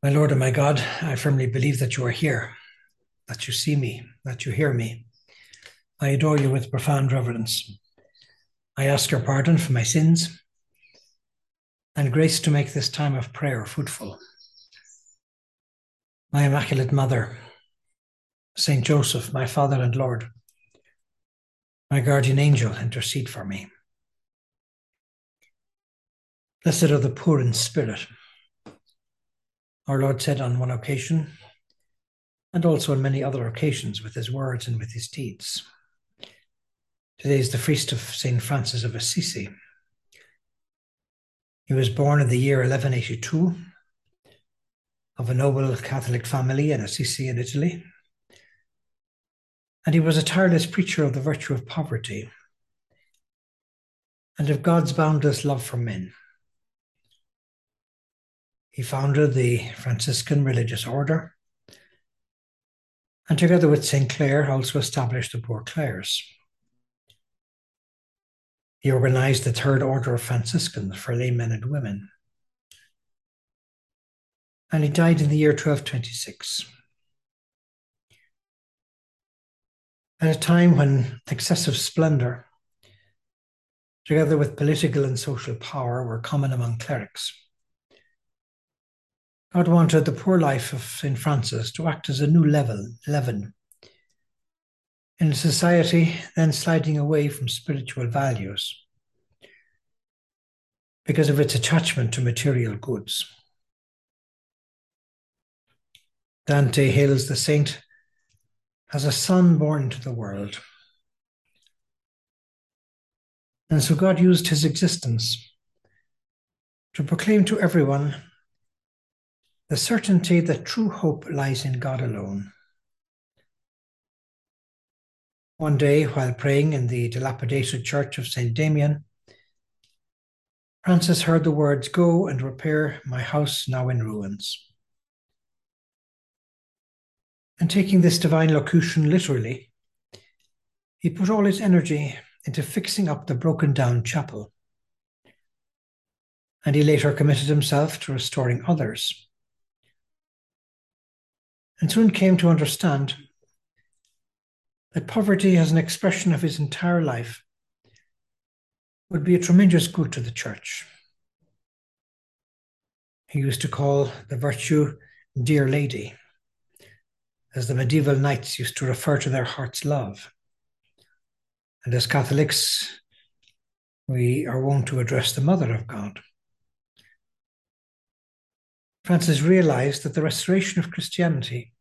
My Lord and my God, I firmly believe that you are here, that you see me, that you hear me. I adore you with profound reverence. I ask your pardon for my sins and grace to make this time of prayer fruitful. My Immaculate Mother, Saint Joseph, my Father and Lord, my guardian angel, intercede for me. Blessed are the poor in spirit our Lord said on one occasion, and also on many other occasions with his words and with his deeds. Today is the feast of St. Francis of Assisi. He was born in the year 1182 of a noble Catholic family in Assisi in Italy. And he was a tireless preacher of the virtue of poverty and of God's boundless love for men. He founded the Franciscan religious order and together with St. Clare also established the Poor Clares. He organized the Third Order of Franciscans for laymen and women. And he died in the year 1226. At a time when excessive splendor, together with political and social power, were common among clerics. God wanted the poor life of St. Francis to act as a new level, leaven, in a society then sliding away from spiritual values because of its attachment to material goods. Dante hails the saint as a son born to the world. And so God used his existence to proclaim to everyone the certainty that true hope lies in God alone. One day, while praying in the dilapidated church of St. Damien, Francis heard the words, Go and repair my house now in ruins. And taking this divine locution literally, he put all his energy into fixing up the broken down chapel. And he later committed himself to restoring others and soon came to understand that poverty as an expression of his entire life would be a tremendous good to the church. He used to call the virtue Dear Lady, as the medieval knights used to refer to their heart's love. And as Catholics, we are wont to address the Mother of God. Francis realized that the restoration of Christianity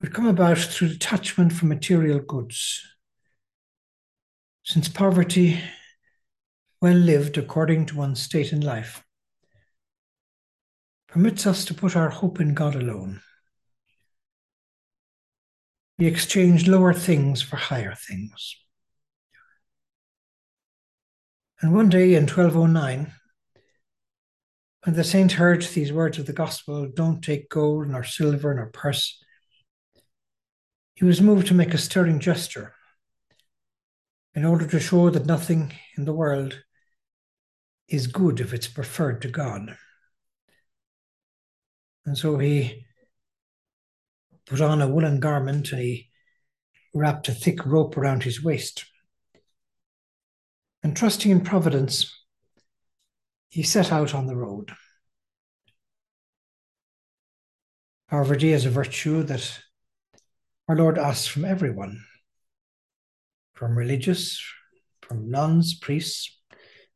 would come about through detachment from material goods. Since poverty, well lived according to one's state in life, permits us to put our hope in God alone. We exchange lower things for higher things. And one day in 1209, when the saint heard these words of the gospel, don't take gold nor silver nor purse. He was moved to make a stirring gesture in order to show that nothing in the world is good if it's preferred to God. And so he put on a woolen garment and he wrapped a thick rope around his waist. And trusting in providence, he set out on the road. Poverty is a virtue that our Lord asks from everyone, from religious, from nuns, priests,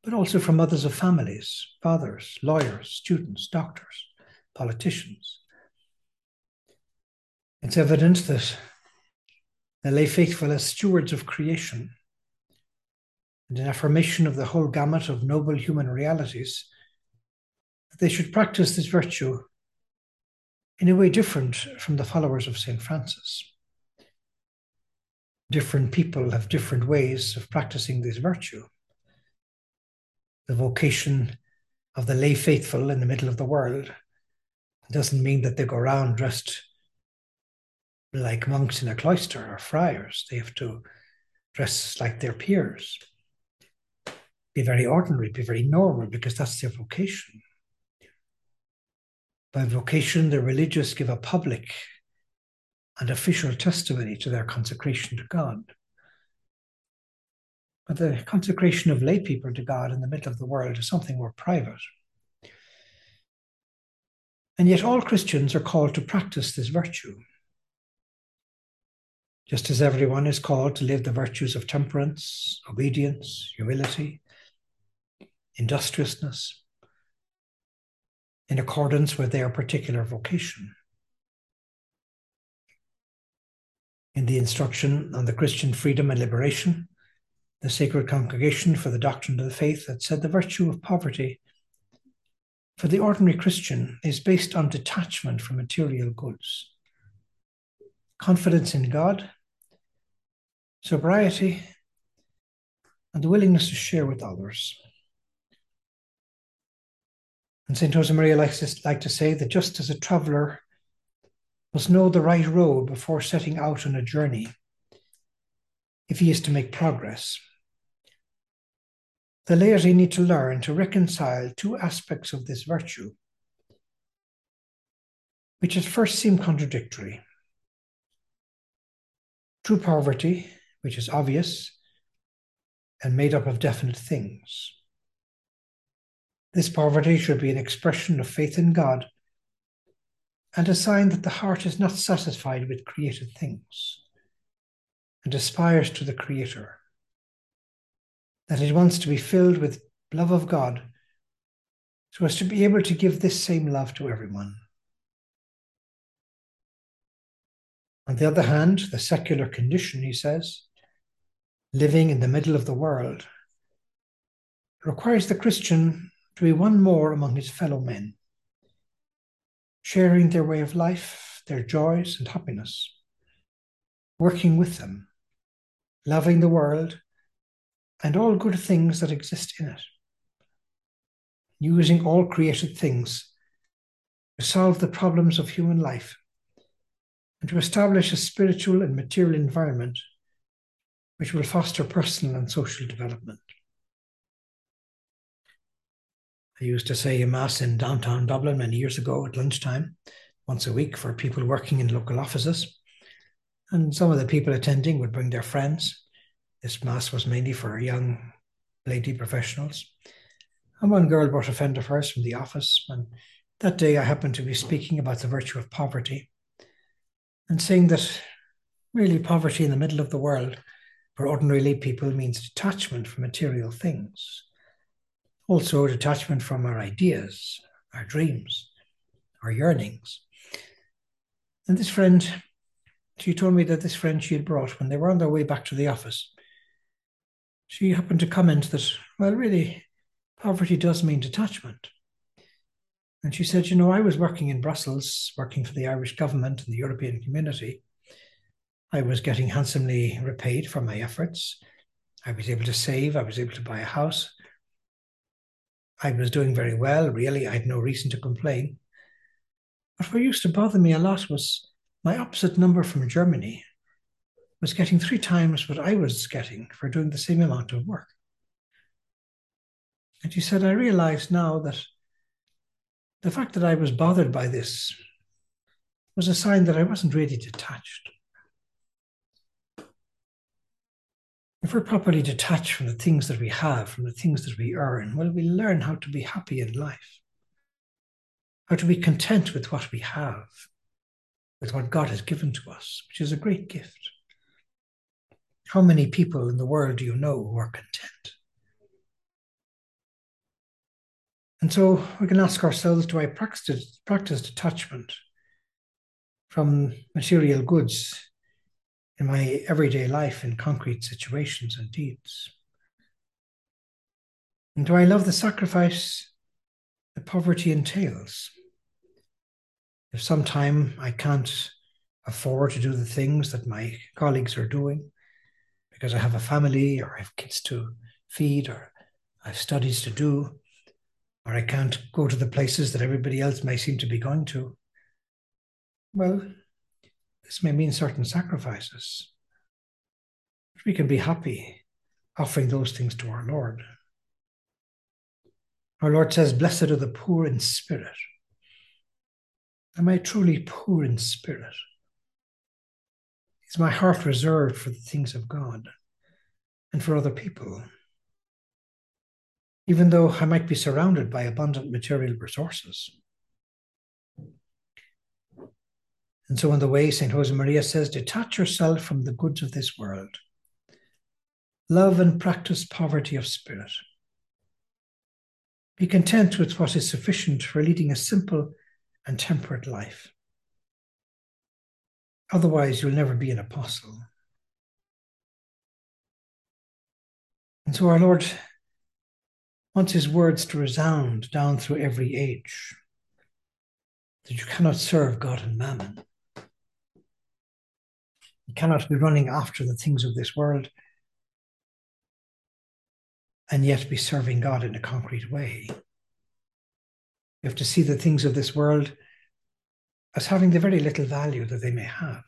but also from mothers of families, fathers, lawyers, students, doctors, politicians. It's evident that the lay faithful as stewards of creation and in affirmation of the whole gamut of noble human realities, that they should practice this virtue in a way different from the followers of St. Francis. Different people have different ways of practicing this virtue. The vocation of the lay faithful in the middle of the world doesn't mean that they go around dressed like monks in a cloister or friars. They have to dress like their peers be very ordinary, be very normal, because that's their vocation. By vocation, the religious give a public and official testimony to their consecration to God. But the consecration of lay people to God in the middle of the world is something more private. And yet, all Christians are called to practice this virtue. Just as everyone is called to live the virtues of temperance, obedience, humility, industriousness, in accordance with their particular vocation. In the instruction on the Christian freedom and liberation, the Sacred Congregation for the Doctrine of the Faith had said the virtue of poverty for the ordinary Christian is based on detachment from material goods, confidence in God, sobriety, and the willingness to share with others. And St. Josemaria likes to, like to say that just as a traveller must know the right road before setting out on a journey, if he is to make progress, the laity need to learn to reconcile two aspects of this virtue, which at first seem contradictory. True poverty, which is obvious and made up of definite things. This poverty should be an expression of faith in God and a sign that the heart is not satisfied with created things and aspires to the Creator that it wants to be filled with love of God so as to be able to give this same love to everyone. On the other hand, the secular condition, he says, living in the middle of the world, requires the Christian to be one more among his fellow men, sharing their way of life, their joys and happiness, working with them, loving the world and all good things that exist in it, using all created things to solve the problems of human life and to establish a spiritual and material environment which will foster personal and social development. I used to say a mass in downtown Dublin many years ago at lunchtime, once a week for people working in local offices. And some of the people attending would bring their friends. This mass was mainly for young lady professionals. And one girl brought a friend of hers from the office. And that day I happened to be speaking about the virtue of poverty and saying that really poverty in the middle of the world for ordinary people means detachment from material things. Also, detachment from our ideas, our dreams, our yearnings. And this friend, she told me that this friend she had brought, when they were on their way back to the office, she happened to comment that, well, really, poverty does mean detachment. And she said, you know, I was working in Brussels, working for the Irish government and the European community. I was getting handsomely repaid for my efforts. I was able to save, I was able to buy a house. I was doing very well, really. I had no reason to complain. But what used to bother me a lot was my opposite number from Germany was getting three times what I was getting for doing the same amount of work. And she said, I realized now that the fact that I was bothered by this was a sign that I wasn't really detached. If we're properly detached from the things that we have, from the things that we earn, well, we learn how to be happy in life, how to be content with what we have, with what God has given to us, which is a great gift. How many people in the world do you know who are content? And so we can ask ourselves do I practice, practice detachment from material goods in my everyday life in concrete situations and deeds? And do I love the sacrifice that poverty entails? If sometime I can't afford to do the things that my colleagues are doing, because I have a family or I have kids to feed or I have studies to do, or I can't go to the places that everybody else may seem to be going to. Well, this may mean certain sacrifices. But we can be happy offering those things to our Lord. Our Lord says, Blessed are the poor in spirit, Am I truly poor in spirit? Is my heart reserved for the things of God and for other people? Even though I might be surrounded by abundant material resources. And so, in the way, St. Josemaria says, detach yourself from the goods of this world. Love and practice poverty of spirit. Be content with what is sufficient for leading a simple and temperate life. Otherwise, you'll never be an apostle. And so, our Lord wants his words to resound down through every age that you cannot serve God and mammon. You cannot be running after the things of this world and yet be serving God in a concrete way. You have to see the things of this world as having the very little value that they may have.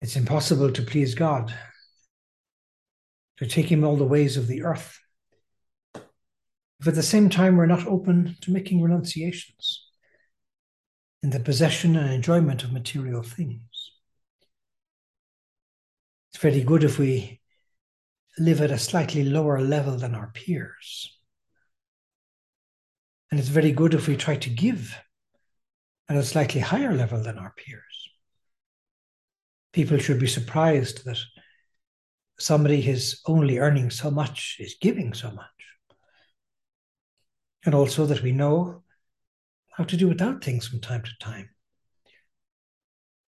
It's impossible to please God, to take Him all the ways of the earth. If at the same time we're not open to making renunciations in the possession and enjoyment of material things. It's very good if we live at a slightly lower level than our peers. And it's very good if we try to give at a slightly higher level than our peers. People should be surprised that somebody who's only earning so much is giving so much. And also that we know how to do without things from time to time.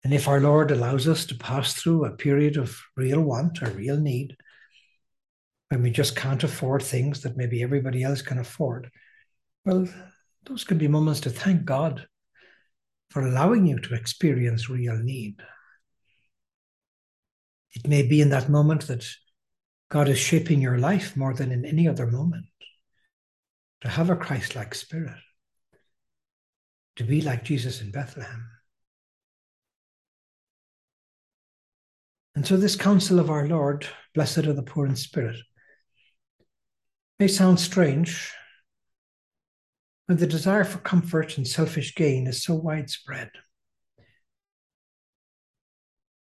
And if our Lord allows us to pass through a period of real want or real need, when we just can't afford things that maybe everybody else can afford, well, those can be moments to thank God for allowing you to experience real need. It may be in that moment that God is shaping your life more than in any other moment to have a Christ like spirit to be like Jesus in Bethlehem. And so, this counsel of our Lord, blessed are the poor in spirit, may sound strange when the desire for comfort and selfish gain is so widespread.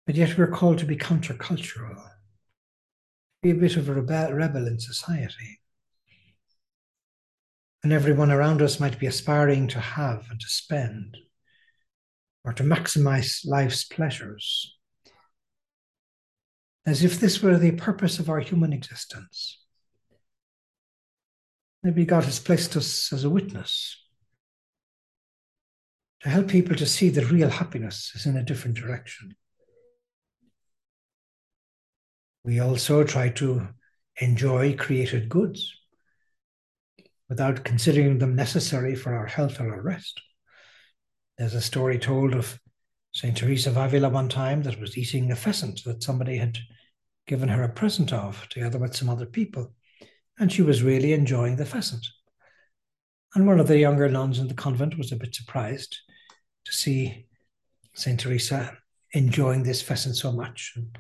But yet, we're called to be countercultural, be a bit of a rebel in society and everyone around us might be aspiring to have and to spend or to maximize life's pleasures, as if this were the purpose of our human existence. Maybe God has placed us as a witness to help people to see that real happiness is in a different direction. We also try to enjoy created goods without considering them necessary for our health or our rest. There's a story told of St. Teresa of Avila one time that was eating a pheasant that somebody had given her a present of, together with some other people. And she was really enjoying the pheasant. And one of the younger nuns in the convent was a bit surprised to see St. Teresa enjoying this pheasant so much. And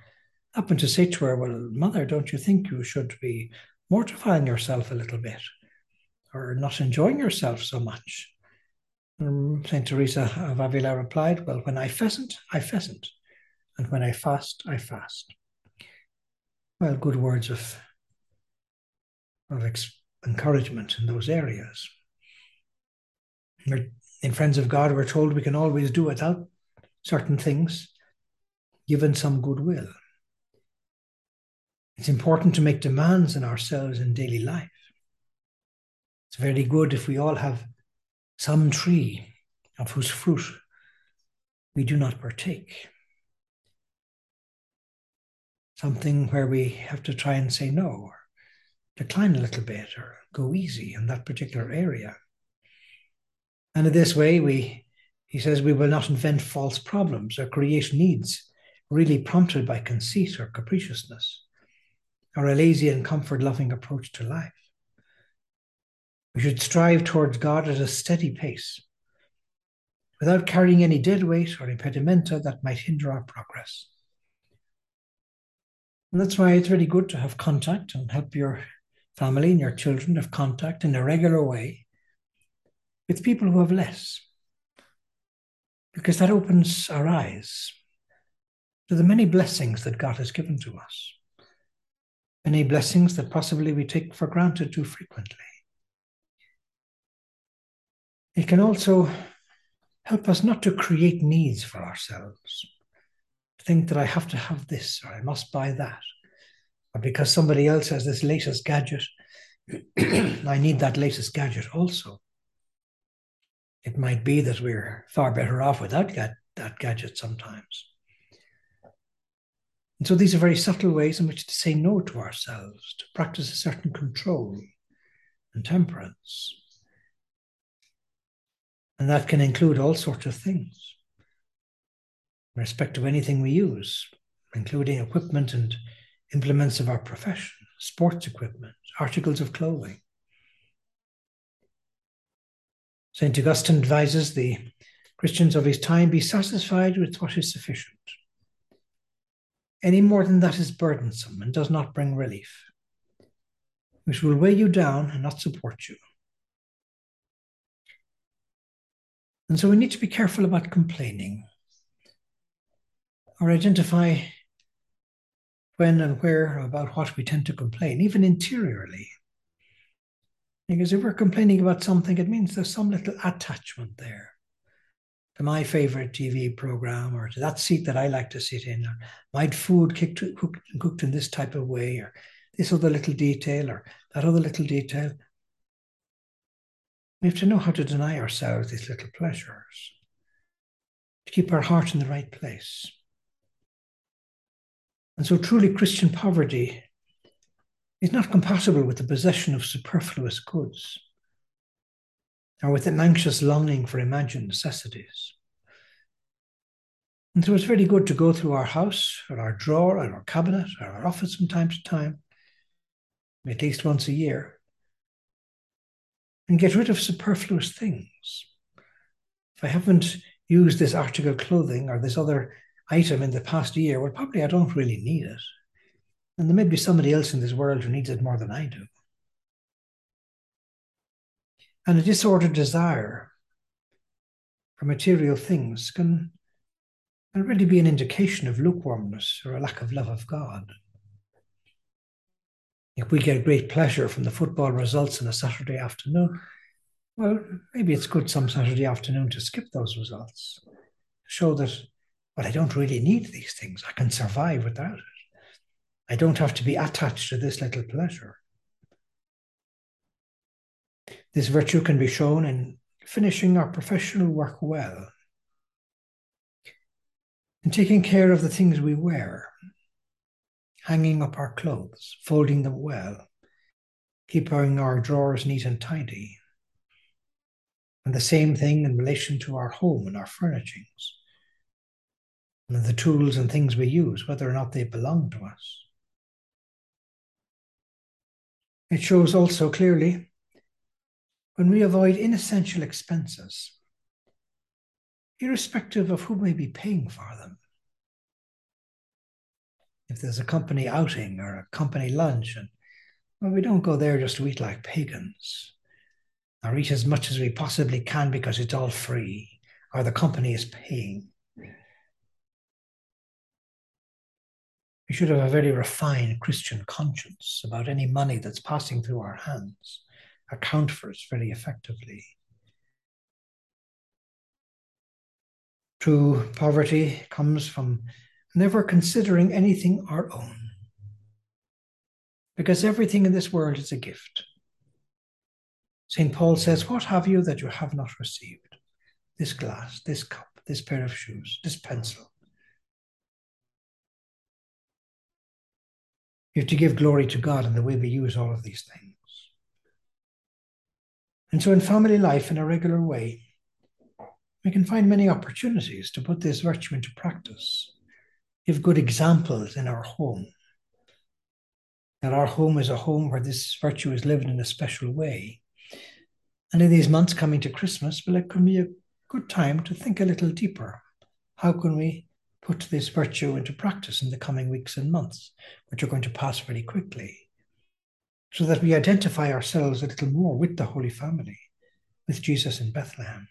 happened to say to her, Well, mother, don't you think you should be mortifying yourself a little bit? Or not enjoying yourself so much? Um, and St. Teresa of Avila replied, Well, when I pheasant, I pheasant. And when I fast, I fast. Well, good words of, of encouragement in those areas. in Friends of God, we're told we can always do without certain things, given some goodwill. It's important to make demands on ourselves in daily life. It's very good if we all have some tree of whose fruit we do not partake. Something where we have to try and say no, or decline a little bit, or go easy in that particular area. And in this way, we he says we will not invent false problems or create needs really prompted by conceit or capriciousness, or a lazy and comfort loving approach to life. We should strive towards God at a steady pace, without carrying any dead weight or impedimenta that might hinder our progress. And that's why it's really good to have contact and help your family and your children have contact in a regular way with people who have less, because that opens our eyes to the many blessings that God has given to us, many blessings that possibly we take for granted too frequently. It can also help us not to create needs for ourselves, think that I have to have this or I must buy that, or because somebody else has this latest gadget, I need that latest gadget also. It might be that we're far better off without that, that gadget sometimes. And so these are very subtle ways in which to say no to ourselves, to practice a certain control and temperance. And that can include all sorts of things in respect to anything we use, including equipment and implements of our profession, sports equipment, articles of clothing. St. Augustine advises the Christians of his time be satisfied with what is sufficient. Any more than that is burdensome and does not bring relief, which will weigh you down and not support you. And so we need to be careful about complaining or identify when and where about what we tend to complain, even interiorly. Because if we're complaining about something, it means there's some little attachment there to my favorite TV program or to that seat that I like to sit in, or my food cooked, cooked, in this type of way, or this other little detail, or that other little detail. We have to know how to deny ourselves these little pleasures, to keep our heart in the right place. And so, truly, Christian poverty is not compatible with the possession of superfluous goods or with an anxious longing for imagined necessities. And so it's very good to go through our house or our drawer or our cabinet or our office from time to time, at least once a year, and get rid of superfluous things. If I haven't used this article of clothing or this other item in the past year, well, probably I don't really need it. And there may be somebody else in this world who needs it more than I do. And a disordered desire for material things can, can really be an indication of lukewarmness or a lack of love of God. If we get great pleasure from the football results on a Saturday afternoon, well, maybe it's good some Saturday afternoon to skip those results, show that, well, I don't really need these things. I can survive without it. I don't have to be attached to this little pleasure. This virtue can be shown in finishing our professional work well, in taking care of the things we wear, hanging up our clothes, folding them well, keeping our drawers neat and tidy. And the same thing in relation to our home and our furnishings, and the tools and things we use, whether or not they belong to us. It shows also clearly when we avoid inessential expenses, irrespective of who may be paying for them if there's a company outing or a company lunch, and well, we don't go there just to eat like pagans or eat as much as we possibly can because it's all free or the company is paying. We should have a very refined Christian conscience about any money that's passing through our hands, account for it very effectively. True poverty comes from never considering anything our own. Because everything in this world is a gift. St. Paul says, What have you that you have not received? This glass, this cup, this pair of shoes, this pencil. You have to give glory to God in the way we use all of these things. And so, in family life, in a regular way, we can find many opportunities to put this virtue into practice give good examples in our home. That our home is a home where this virtue is lived in a special way. And in these months coming to Christmas, well, it can be a good time to think a little deeper. How can we put this virtue into practice in the coming weeks and months, which are going to pass very quickly, so that we identify ourselves a little more with the Holy Family, with Jesus in Bethlehem.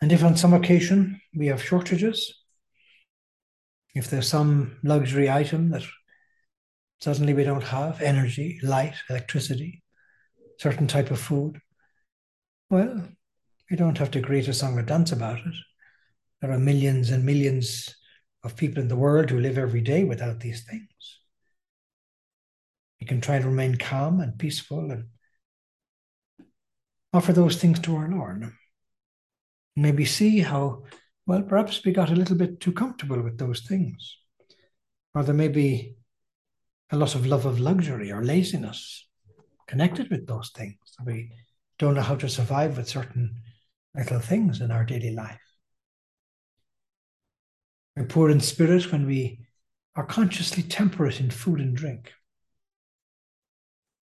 And if on some occasion we have shortages, if there's some luxury item that suddenly we don't have energy, light, electricity, certain type of food, well, we don't have to create a song or dance about it. There are millions and millions of people in the world who live every day without these things. We can try to remain calm and peaceful and offer those things to our Lord maybe see how, well, perhaps we got a little bit too comfortable with those things. Or there may be a lot of love of luxury or laziness connected with those things. We don't know how to survive with certain little things in our daily life. We're poor in spirit when we are consciously temperate in food and drink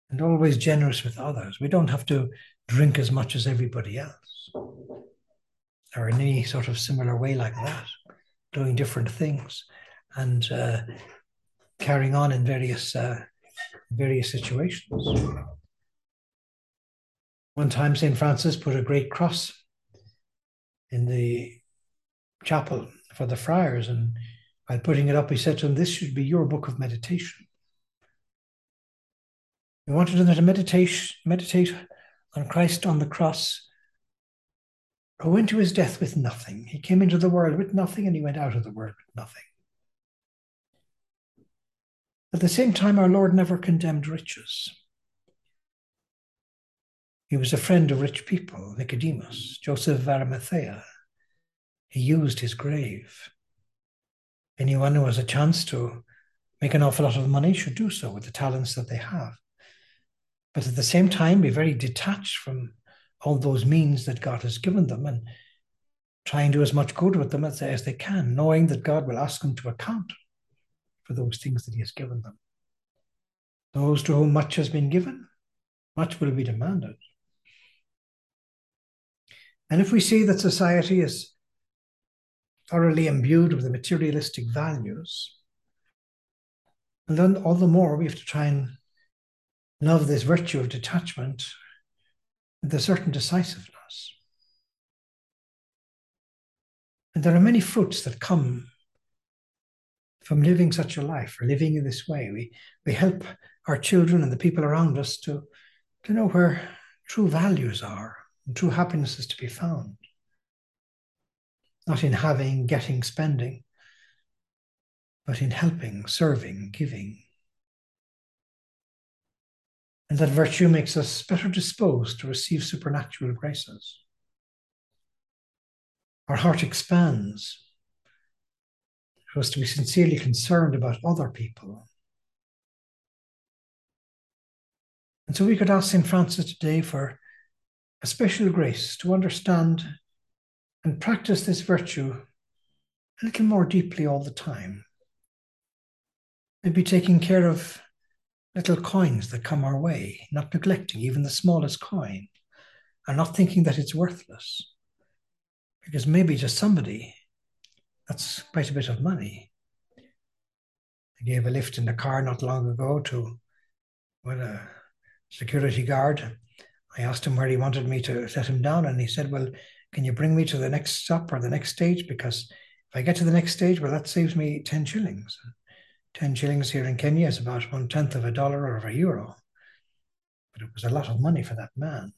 and always generous with others. We don't have to drink as much as everybody else or in any sort of similar way like that, doing different things and uh, carrying on in various uh, various situations. One time, St. Francis put a great cross in the chapel for the friars, and while putting it up, he said to them, This should be your book of meditation. We wanted them to meditate, meditate on Christ on the cross who went to his death with nothing. He came into the world with nothing and he went out of the world with nothing. At the same time, our Lord never condemned riches. He was a friend of rich people, Nicodemus, Joseph of Arimathea. He used his grave. Anyone who has a chance to make an awful lot of money should do so with the talents that they have. But at the same time, be very detached from all those means that God has given them and try and do as much good with them as, as they can, knowing that God will ask them to account for those things that He has given them. Those to whom much has been given, much will be demanded. And if we see that society is thoroughly imbued with the materialistic values, then all the more we have to try and love this virtue of detachment a certain decisiveness. And there are many fruits that come from living such a life or living in this way. We, we help our children and the people around us to, to know where true values are and true happiness is to be found. Not in having, getting, spending, but in helping, serving, giving. And that virtue makes us better disposed to receive supernatural graces. Our heart expands for us to be sincerely concerned about other people. And so we could ask St. Francis today for a special grace to understand and practice this virtue a little more deeply all the time. Maybe taking care of little coins that come our way, not neglecting even the smallest coin, and not thinking that it's worthless. Because maybe to somebody, that's quite a bit of money. I gave a lift in the car not long ago to well, a security guard. I asked him where he wanted me to set him down, and he said, Well, can you bring me to the next stop or the next stage? Because if I get to the next stage, well, that saves me 10 shillings. 10 shillings here in Kenya is about one tenth of a dollar or of a euro. But it was a lot of money for that man.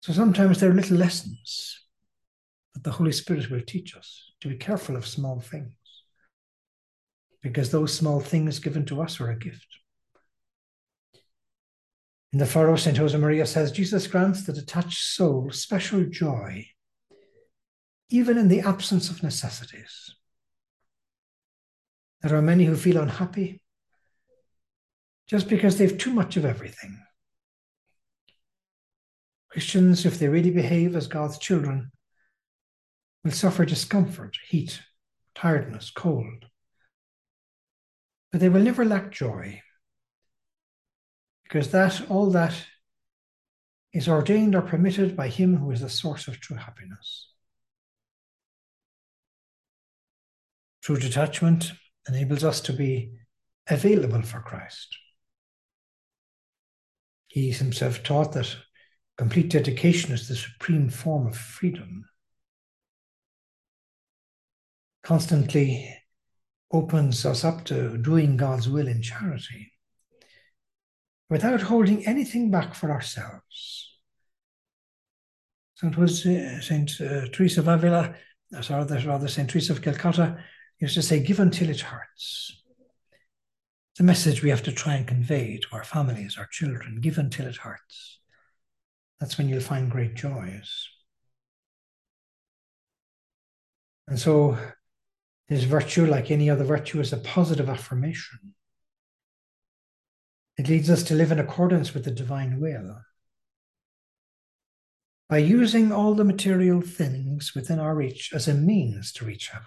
So sometimes there are little lessons that the Holy Spirit will teach us to be careful of small things. Because those small things given to us are a gift. In the furrow, St. Josemaria says Jesus grants the detached soul special joy, even in the absence of necessities. There are many who feel unhappy just because they've too much of everything. Christians, if they really behave as God's children, will suffer discomfort, heat, tiredness, cold. But they will never lack joy, because that, all that, is ordained or permitted by Him who is the source of true happiness. True detachment enables us to be available for Christ. He himself taught that complete dedication is the supreme form of freedom. Constantly opens us up to doing God's will in charity without holding anything back for ourselves. So it was uh, St. Uh, Teresa of Avila, sorry, rather St. Teresa of Calcutta, used to say, give until it hurts. The message we have to try and convey to our families, our children, give until it hurts. That's when you'll find great joys. And so this virtue, like any other virtue, is a positive affirmation. It leads us to live in accordance with the divine will. By using all the material things within our reach as a means to reach heaven.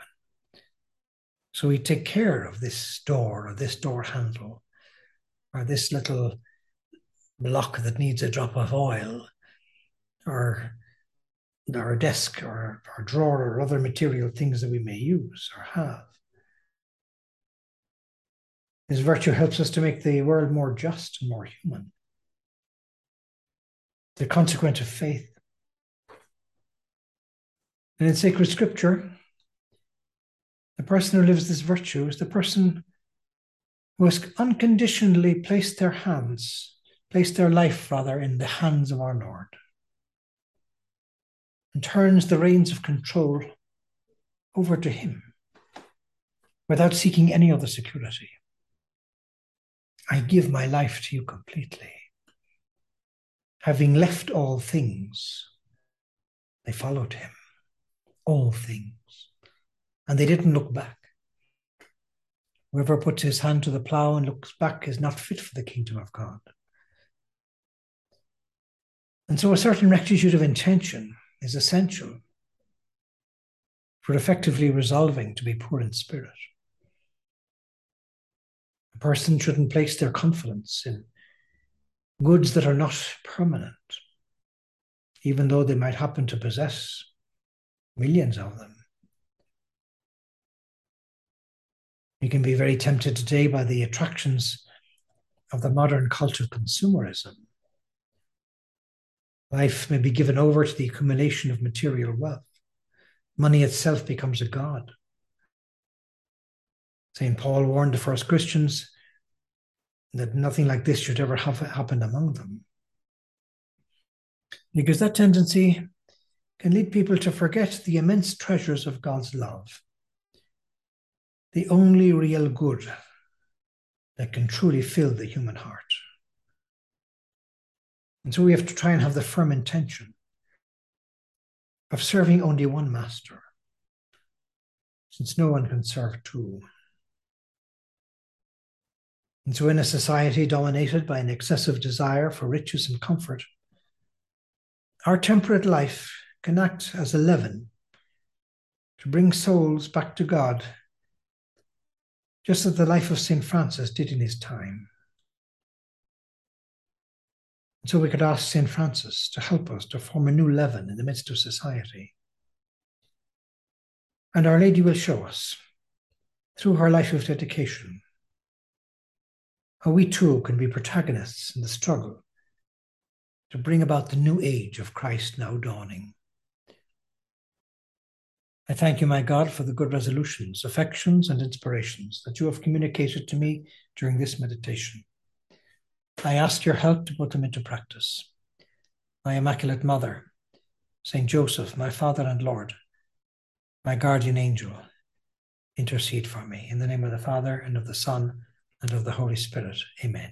So we take care of this door or this door handle or this little block that needs a drop of oil or our desk or our drawer or other material things that we may use or have. This virtue helps us to make the world more just and more human. The consequent of faith. And in sacred scripture, the person who lives this virtue is the person who has unconditionally placed their hands, placed their life rather, in the hands of our Lord, and turns the reins of control over to Him without seeking any other security. I give my life to you completely. Having left all things, they followed him. All things. And they didn't look back. Whoever puts his hand to the plough and looks back is not fit for the kingdom of God. And so a certain rectitude of intention is essential for effectively resolving to be poor in spirit. A person shouldn't place their confidence in goods that are not permanent, even though they might happen to possess millions of them. We can be very tempted today by the attractions of the modern cult of consumerism. Life may be given over to the accumulation of material wealth. Money itself becomes a god. St. Paul warned the first Christians that nothing like this should ever have happened among them. Because that tendency can lead people to forget the immense treasures of God's love, the only real good that can truly fill the human heart. And so we have to try and have the firm intention of serving only one master, since no one can serve two. And so, in a society dominated by an excessive desire for riches and comfort, our temperate life can act as a leaven to bring souls back to God, just as the life of St. Francis did in his time. So we could ask St. Francis to help us to form a new leaven in the midst of society. And Our Lady will show us, through her life of dedication, how we too can be protagonists in the struggle to bring about the new age of Christ now dawning. I thank you, my God, for the good resolutions, affections, and inspirations that you have communicated to me during this meditation. I ask your help to put them into practice. My Immaculate Mother, Saint Joseph, my Father and Lord, my guardian angel, intercede for me. In the name of the Father, and of the Son, and of the Holy Spirit. Amen.